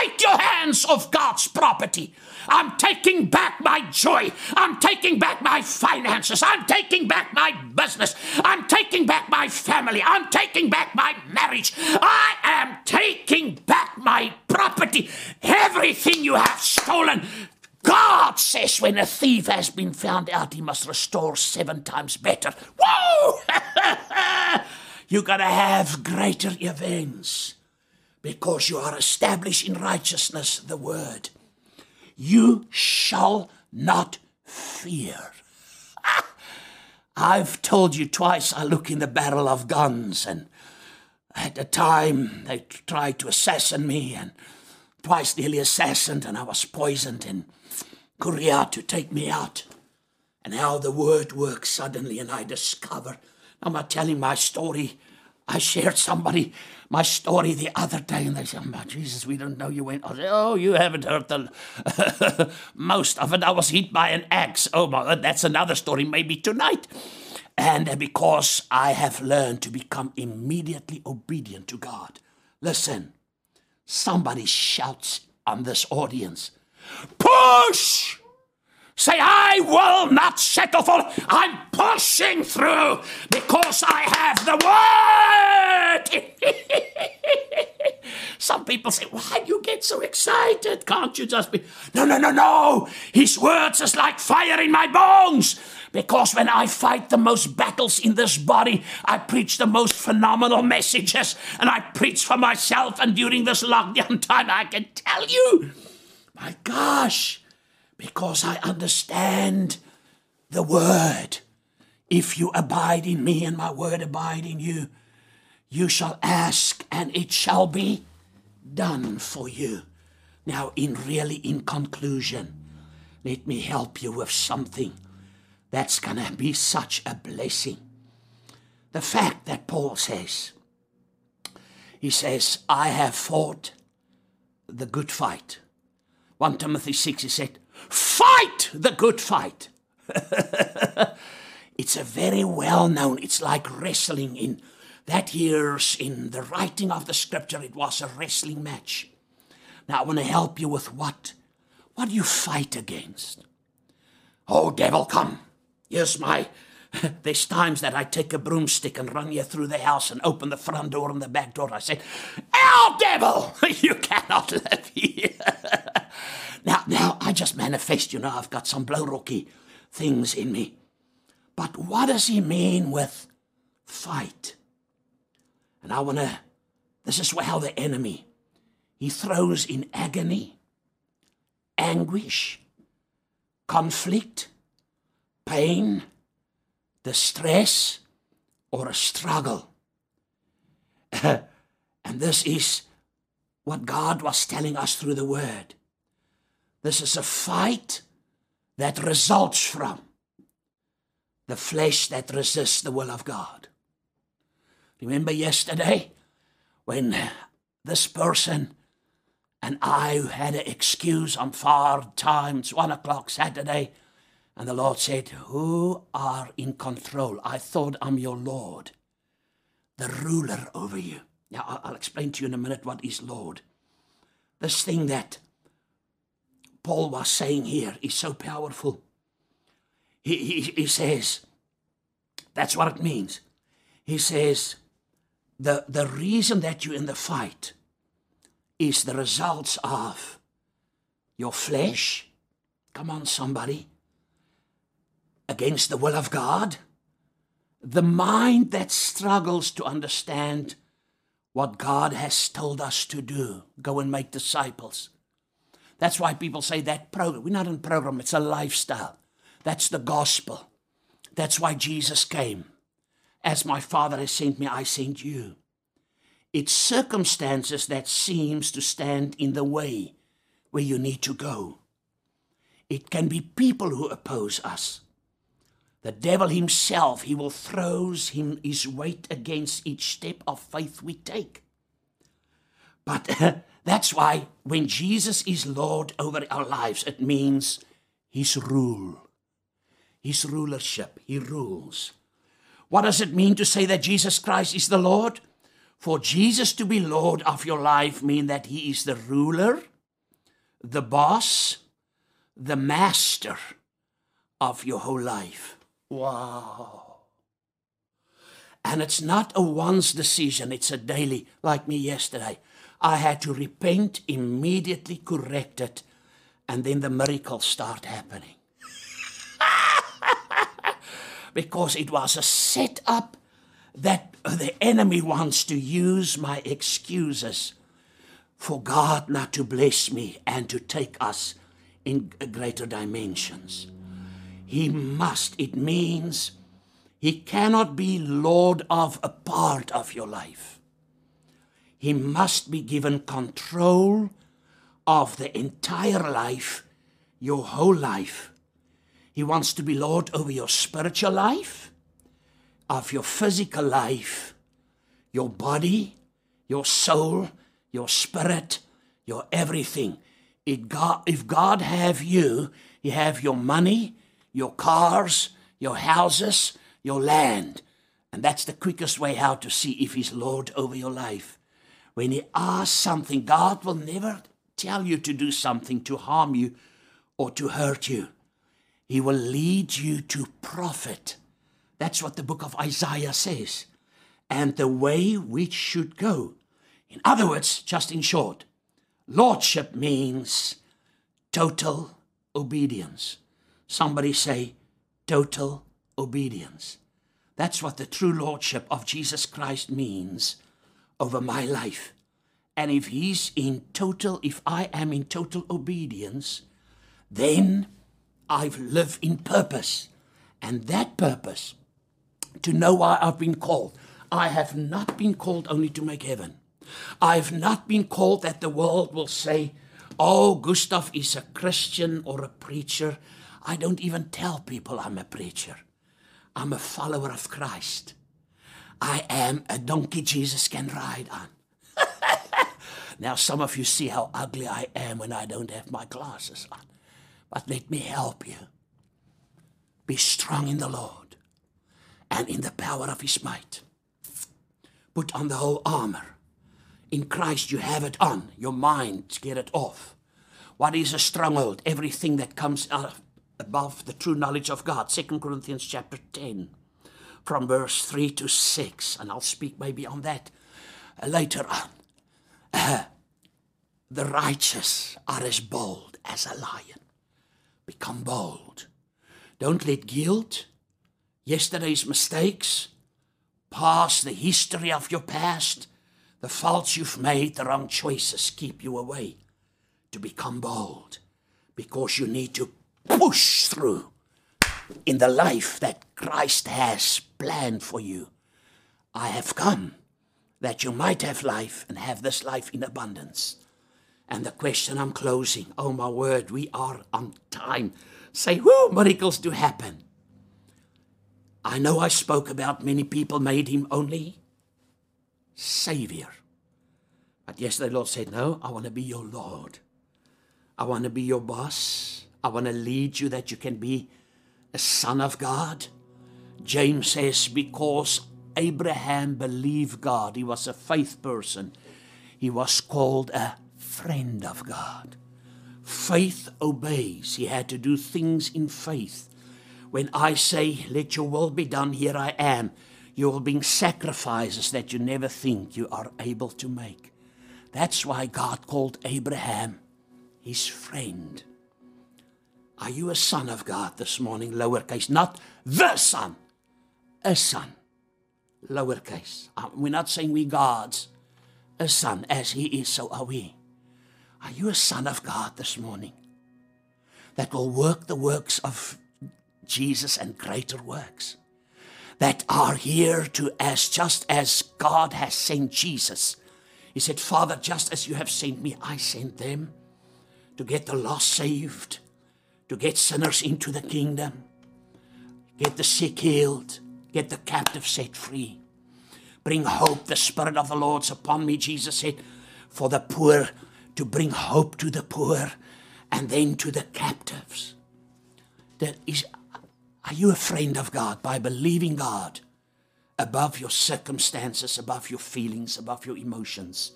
Speaker 1: Take your hands off God's property. I'm taking back my joy. I'm taking back my finances. I'm taking back my business. I'm taking back my family. I'm taking back my marriage. I am taking back my property. Everything you have stolen, God says when a thief has been found out, he must restore seven times better. Whoa! you got to have greater events because you are established in righteousness, the word. You shall not fear. I've told you twice I look in the barrel of guns, and at the time they tried to assassinate me, and twice nearly assassinated, and I was poisoned, and Korea to take me out. And how the word works suddenly, and I discover. I'm not telling my story. I shared somebody my story the other day, and they said, oh, Jesus, we don't know you went. I said, Oh, you haven't heard the most of it. I was hit by an axe. Oh, my, God, that's another story, maybe tonight. And uh, because I have learned to become immediately obedient to God. Listen, somebody shouts on this audience Push! Say, I will not settle for. I'm pushing through because I have the word. Some people say, Why do you get so excited? Can't you just be. No, no, no, no. His words is like fire in my bones. Because when I fight the most battles in this body, I preach the most phenomenal messages and I preach for myself. And during this lockdown time, I can tell you, my gosh, because I understand the word. If you abide in me and my word abide in you, you shall ask and it shall be done for you. Now, in really, in conclusion, let me help you with something that's going to be such a blessing. The fact that Paul says, he says, I have fought the good fight. 1 Timothy 6, he said, Fight the good fight. it's a very well known, it's like wrestling in that years in the writing of the scripture, it was a wrestling match. Now I want to help you with what? What do you fight against? Oh, devil, come. Here's my. There's times that I take a broomstick and run you through the house and open the front door and the back door. I say, "Out, devil! You cannot live here." Now, now I just manifest. You know, I've got some blow rocky things in me. But what does he mean with fight? And I want to. This is how the enemy he throws in agony, anguish, conflict, pain, distress, or a struggle. and this is what God was telling us through the Word. This is a fight that results from the flesh that resists the will of God. Remember yesterday when this person and I had an excuse on far times, one o'clock Saturday, and the Lord said, Who are in control? I thought I'm your Lord, the ruler over you. Now, I'll explain to you in a minute what is Lord. This thing that Paul was saying here is so powerful. He, he, he says, that's what it means. He says, the, the reason that you're in the fight is the results of your flesh. Come on, somebody. Against the will of God. The mind that struggles to understand what God has told us to do go and make disciples. That's why people say that program. We're not in program, it's a lifestyle. That's the gospel. That's why Jesus came. As my Father has sent me, I send you. It's circumstances that seems to stand in the way where you need to go. It can be people who oppose us. The devil himself, he will throws him his weight against each step of faith we take. But that's why when Jesus is Lord over our lives, it means his rule, his rulership. He rules. What does it mean to say that Jesus Christ is the Lord? For Jesus to be Lord of your life mean that he is the ruler, the boss, the master of your whole life. Wow. And it's not a once decision, it's a daily, like me yesterday. I had to repent, immediately correct it, and then the miracles start happening. because it was a setup that the enemy wants to use my excuses for God not to bless me and to take us in greater dimensions. He must. It means he cannot be Lord of a part of your life. He must be given control of the entire life, your whole life. He wants to be Lord over your spiritual life of your physical life, your body, your soul, your spirit, your everything. If God, if God have you, He have your money, your cars, your houses, your land. And that's the quickest way how to see if He's Lord over your life. When He asks something, God will never tell you to do something to harm you or to hurt you. He will lead you to profit. That's what the book of Isaiah says. And the way which should go. In other words, just in short, lordship means total obedience. Somebody say total obedience. That's what the true lordship of Jesus Christ means over my life. And if he's in total, if I am in total obedience, then I've lived in purpose. And that purpose, to know why I've been called, I have not been called only to make heaven. I've not been called that the world will say, oh, Gustav is a Christian or a preacher. I don't even tell people I'm a preacher. I'm a follower of Christ. I am a donkey Jesus can ride on. now, some of you see how ugly I am when I don't have my glasses on. But let me help you. Be strong in the Lord and in the power of his might. Put on the whole armor. In Christ, you have it on. Your mind, get it off. What is a stronghold? Everything that comes above the true knowledge of God. 2 Corinthians chapter 10, from verse 3 to 6. And I'll speak maybe on that uh, later on. Uh, the righteous are as bold as a lion. Become bold. Don't let guilt, yesterday's mistakes, past the history of your past, the faults you've made, the wrong choices keep you away to become bold because you need to push through in the life that Christ has planned for you. I have come that you might have life and have this life in abundance. And the question I'm closing, oh my word, we are on time. Say, whoo, miracles do happen. I know I spoke about many people made him only Savior. But yesterday, Lord said, No, I want to be your Lord. I want to be your boss. I want to lead you that you can be a son of God. James says, because Abraham believed God, he was a faith person, he was called a friend of God. Faith obeys. He had to do things in faith. When I say, Let your will be done, here I am, you will bring sacrifices that you never think you are able to make. That's why God called Abraham his friend. Are you a son of God this morning? Lowercase, not the son, a son. Lowercase. Uh, we're not saying we God's. A son, as he is, so are we. Are you a son of God this morning? That will work the works of Jesus and greater works. That are here to, as just as God has sent Jesus. He said, Father, just as you have sent me, I sent them to get the lost saved to get sinners into the kingdom, get the sick healed, get the captive set free. Bring hope. The Spirit of the Lord's upon me, Jesus said, for the poor, to bring hope to the poor and then to the captives. That is, are you a friend of God by believing God above your circumstances, above your feelings, above your emotions?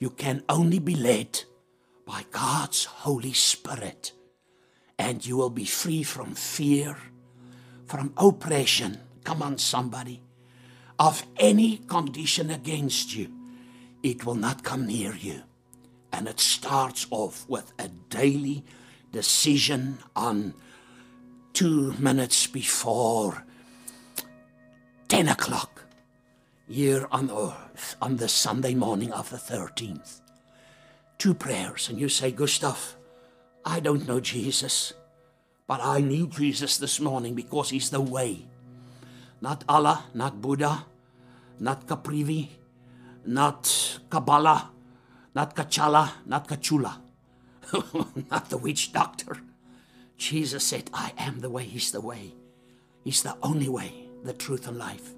Speaker 1: You can only be led by God's Holy Spirit and you will be free from fear, from oppression. Come on, somebody. Of any condition against you, it will not come near you. And it starts off with a daily decision on two minutes before 10 o'clock here on earth on the Sunday morning of the 13th. Two prayers, and you say, Gustav, I don't know Jesus, but I knew Jesus this morning because He's the way. Not Allah, not Buddha, not Kaprivi, not Kabbalah, not Kachala, not Kachula, not the witch doctor. Jesus said, I am the way, He's the way. He's the only way, the truth, and life.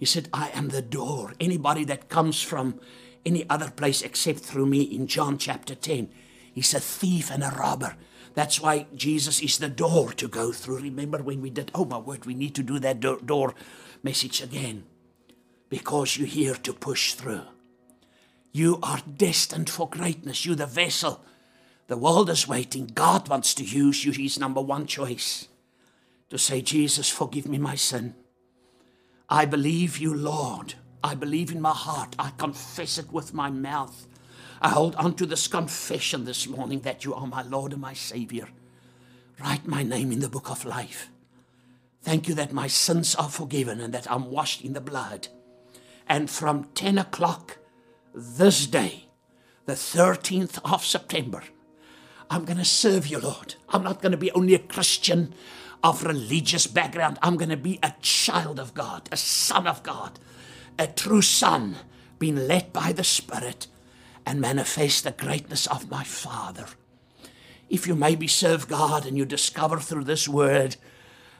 Speaker 1: He said, I am the door. Anybody that comes from any other place except through me in John chapter 10 He's a thief and a robber. That's why Jesus is the door to go through. Remember when we did, oh my word, we need to do that door, door message again. Because you're here to push through. You are destined for greatness. You're the vessel The world is waiting. God wants to use you. He's number one choice. To say, Jesus, forgive me my sin. I believe you, Lord. I believe in my heart. I confess it with my mouth. I hold on to this confession this morning that you are my Lord and my Savior. Write my name in the book of life. Thank you that my sins are forgiven and that I'm washed in the blood. And from 10 o'clock this day, the 13th of September, I'm going to serve you, Lord. I'm not going to be only a Christian of religious background. I'm going to be a child of God, a son of God, a true son, being led by the Spirit and manifest the greatness of my Father. If you maybe serve God and you discover through this word,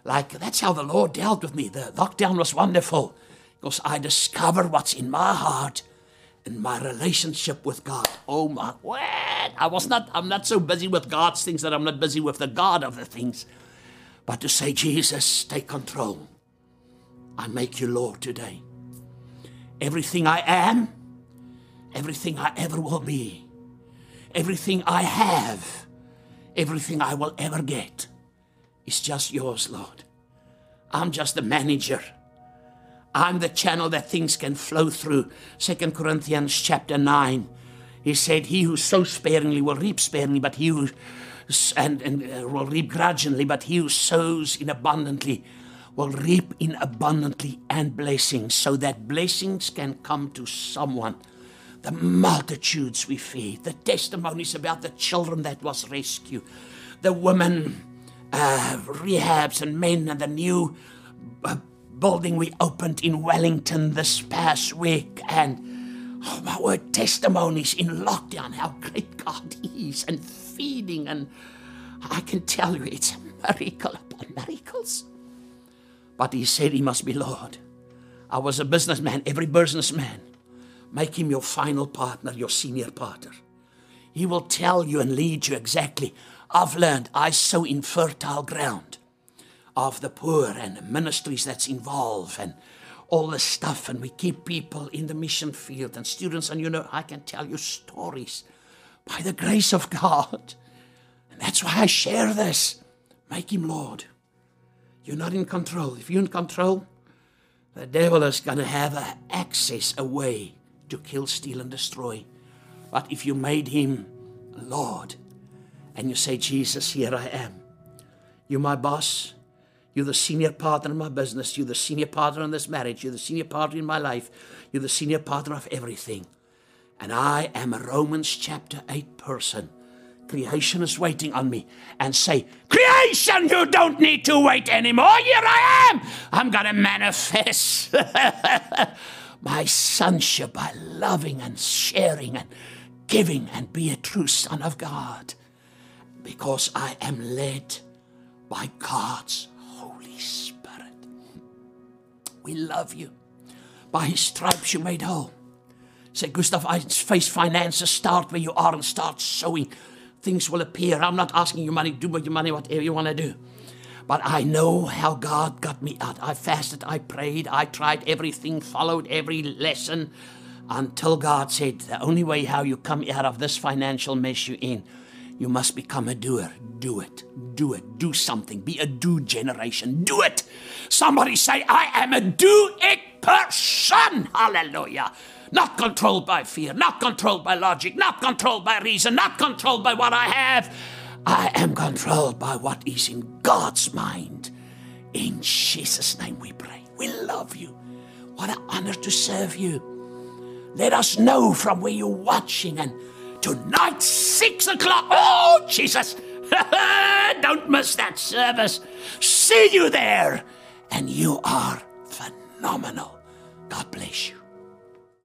Speaker 1: like that's how the Lord dealt with me. The lockdown was wonderful because I discovered what's in my heart in my relationship with God. Oh my word. I was not I'm not so busy with God's things that I'm not busy with the God of the things. But to say, Jesus, take control. I make you Lord today. Everything I am, everything I ever will be, everything I have, everything I will ever get is just yours, Lord. I'm just the manager. I'm the channel that things can flow through. Second Corinthians chapter 9. He said, He who sows sparingly will reap sparingly, but he who and, and uh, will reap grudgingly, but he who sows in abundantly will reap in abundantly and blessings, so that blessings can come to someone. The multitudes we feed, the testimonies about the children that was rescued, the women, uh, rehabs and men, and the new uh, building we opened in Wellington this past week and oh my word testimonies in lockdown how great God is and feeding and I can tell you it's a miracle upon miracles. But he said he must be Lord. I was a businessman, every businessman. Make him your final partner, your senior partner. He will tell you and lead you exactly. I've learned I sow in fertile ground. Of the poor and the ministries that's involved and all the stuff and we keep people in the mission field and students and you know I can tell you stories by the grace of God. And that's why I share this. Make him Lord. You're not in control. If you're in control the devil is going to have access a way to kill steal and destroy but if you made him Lord and you say Jesus here I am you're my boss you're the senior partner in my business. You're the senior partner in this marriage. You're the senior partner in my life. You're the senior partner of everything. And I am a Romans chapter 8 person. Creation is waiting on me and say, Creation, you don't need to wait anymore. Here I am. I'm going to manifest my sonship by loving and sharing and giving and be a true son of God because I am led by God's Holy Spirit. we love you. By his stripes you made whole. Say, Gustav, I face finances. Start where you are and start sowing. Things will appear. I'm not asking you money. Do with your money whatever you want to do. But I know how God got me out. I fasted, I prayed, I tried everything, followed every lesson until God said, The only way how you come out of this financial mess you're in you must become a doer. Do it. Do it. Do something. Be a do generation. Do it. Somebody say, I am a do it person. Hallelujah. Not controlled by fear, not controlled by logic, not controlled by reason, not controlled by what I have. I am controlled by what is in God's mind. In Jesus' name we pray. We love you. What an honor to serve you. Let us know from where you're watching and Tonight, six o'clock. Oh, Jesus. Don't miss that service. See you there. And you are phenomenal. God bless you.